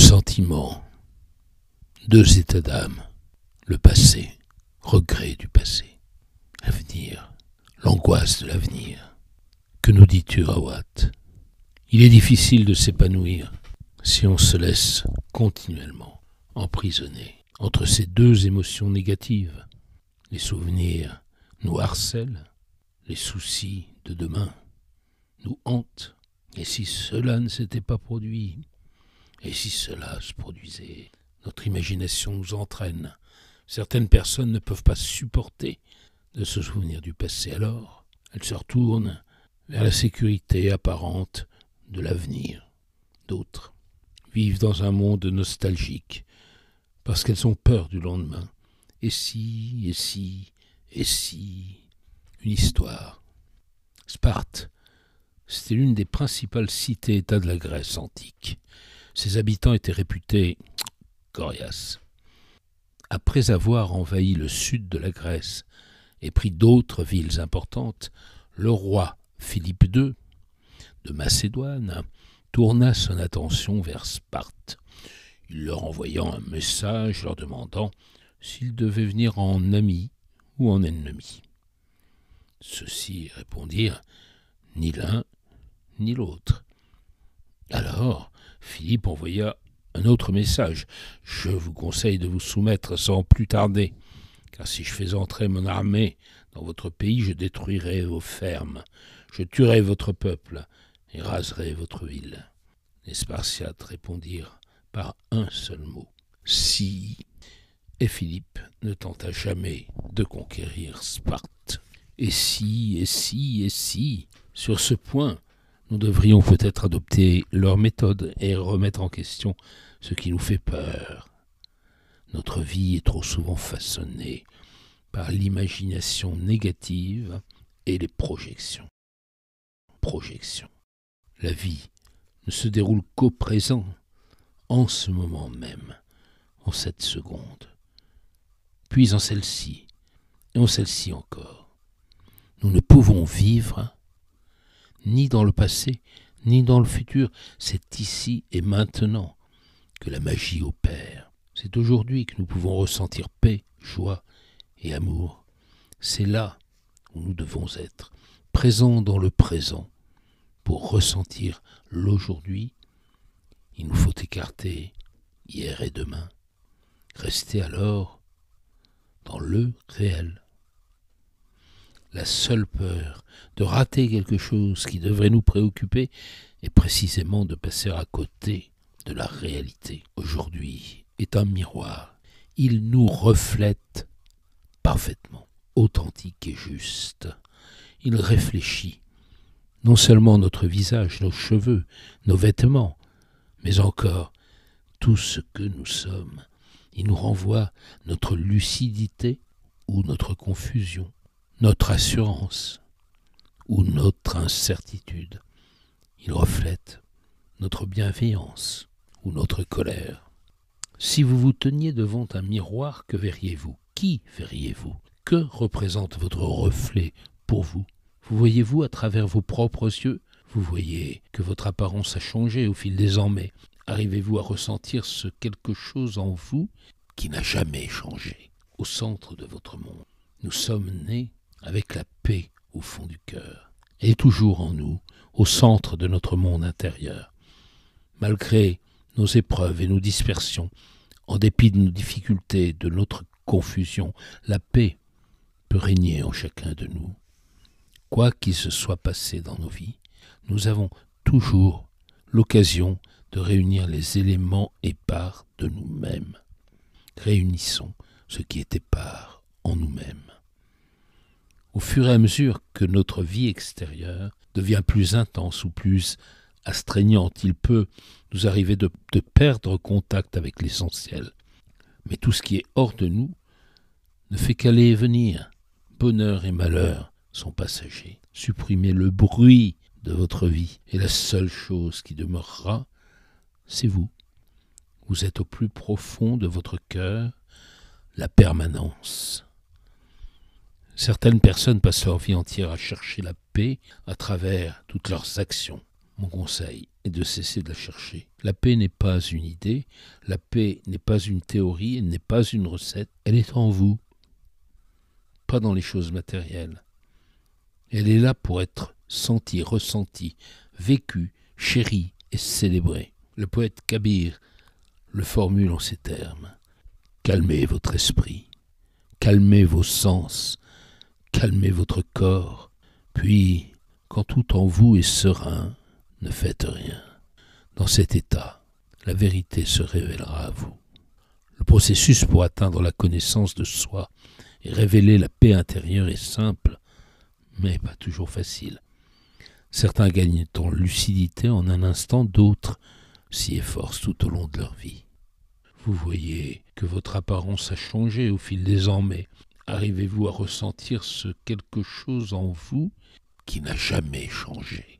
sentiments, deux états d'âme, le passé, regret du passé, l'avenir, l'angoisse de l'avenir. Que nous dis-tu, Rawat? Il est difficile de s'épanouir si on se laisse continuellement emprisonner entre ces deux émotions négatives. Les souvenirs nous harcèlent, les soucis de demain nous hantent. Et si cela ne s'était pas produit, et si cela se produisait, notre imagination nous entraîne. Certaines personnes ne peuvent pas supporter de se souvenir du passé, alors elles se retournent vers la sécurité apparente de l'avenir. D'autres vivent dans un monde nostalgique, parce qu'elles ont peur du lendemain. Et si, et si, et si, une histoire. Sparte, c'était l'une des principales cités-États de la Grèce antique. Ses habitants étaient réputés coriaces. Après avoir envahi le sud de la Grèce et pris d'autres villes importantes, le roi Philippe II de Macédoine tourna son attention vers Sparte, il leur envoyant un message leur demandant s'ils devaient venir en amis ou en ennemis. Ceux-ci répondirent ni l'un ni l'autre. Alors Philippe envoya un autre message. Je vous conseille de vous soumettre sans plus tarder, car si je fais entrer mon armée dans votre pays, je détruirai vos fermes, je tuerai votre peuple et raserai votre ville. Les Spartiates répondirent par un seul mot Si. Et Philippe ne tenta jamais de conquérir Sparte. Et si, et si, et si. Sur ce point, nous devrions peut-être adopter leur méthode et remettre en question ce qui nous fait peur. Notre vie est trop souvent façonnée par l'imagination négative et les projections. Projections. La vie ne se déroule qu'au présent, en ce moment même, en cette seconde, puis en celle-ci, et en celle-ci encore. Nous ne pouvons vivre ni dans le passé, ni dans le futur. C'est ici et maintenant que la magie opère. C'est aujourd'hui que nous pouvons ressentir paix, joie et amour. C'est là où nous devons être, présents dans le présent. Pour ressentir l'aujourd'hui, il nous faut écarter hier et demain. Rester alors dans le réel la seule peur de rater quelque chose qui devrait nous préoccuper est précisément de passer à côté de la réalité. Aujourd'hui est un miroir. Il nous reflète parfaitement, authentique et juste. Il réfléchit non seulement notre visage, nos cheveux, nos vêtements, mais encore tout ce que nous sommes. Il nous renvoie notre lucidité ou notre confusion notre assurance ou notre incertitude. Il reflète notre bienveillance ou notre colère. Si vous vous teniez devant un miroir, que verriez-vous? Qui verriez-vous? Que représente votre reflet pour vous? Vous voyez-vous à travers vos propres yeux? Vous voyez que votre apparence a changé au fil des ans, mais arrivez-vous à ressentir ce quelque chose en vous qui n'a jamais changé au centre de votre monde? Nous sommes nés avec la paix au fond du cœur, et toujours en nous, au centre de notre monde intérieur. Malgré nos épreuves et nos dispersions, en dépit de nos difficultés, de notre confusion, la paix peut régner en chacun de nous. Quoi qu'il se soit passé dans nos vies, nous avons toujours l'occasion de réunir les éléments épars de nous-mêmes. Réunissons ce qui est épars en nous-mêmes au fur et à mesure que notre vie extérieure devient plus intense ou plus astreignante, il peut nous arriver de, perdre contact avec l'essentiel. Mais tout ce qui est hors de nous ne fait qu'aller et venir. Bonheur et malheur sont passagers. Supprimez le bruit de votre vie, et la seule chose qui demeurera, c'est vous. Vous êtes au plus profond de votre cœur, la permanence. Certaines personnes passent leur vie entière à chercher la paix à travers toutes leurs actions. Mon conseil est de cesser de la chercher. La paix n'est pas une idée, la paix n'est pas une théorie, elle n'est pas une recette, elle est en vous, pas dans les choses matérielles. Elle est là pour être sentie, ressentie, vécue, chérie et célébrée. Le poète Kabir le formule en ces termes. Calmez votre esprit, calmez vos sens, calmez votre corps, puis, quand tout en vous est serein, ne faites rien. Dans cet état, la vérité se révélera à vous. Le processus pour atteindre la connaissance de soi et révéler la paix intérieure est simple, mais pas toujours facile. Certains gagnent en lucidité en un instant, d'autres s'y efforcent tout au long de leur vie. Vous voyez que votre apparence a changé au fil des ans, mais arrivez-vous à ressentir ce quelque chose en vous qui n'a jamais changé?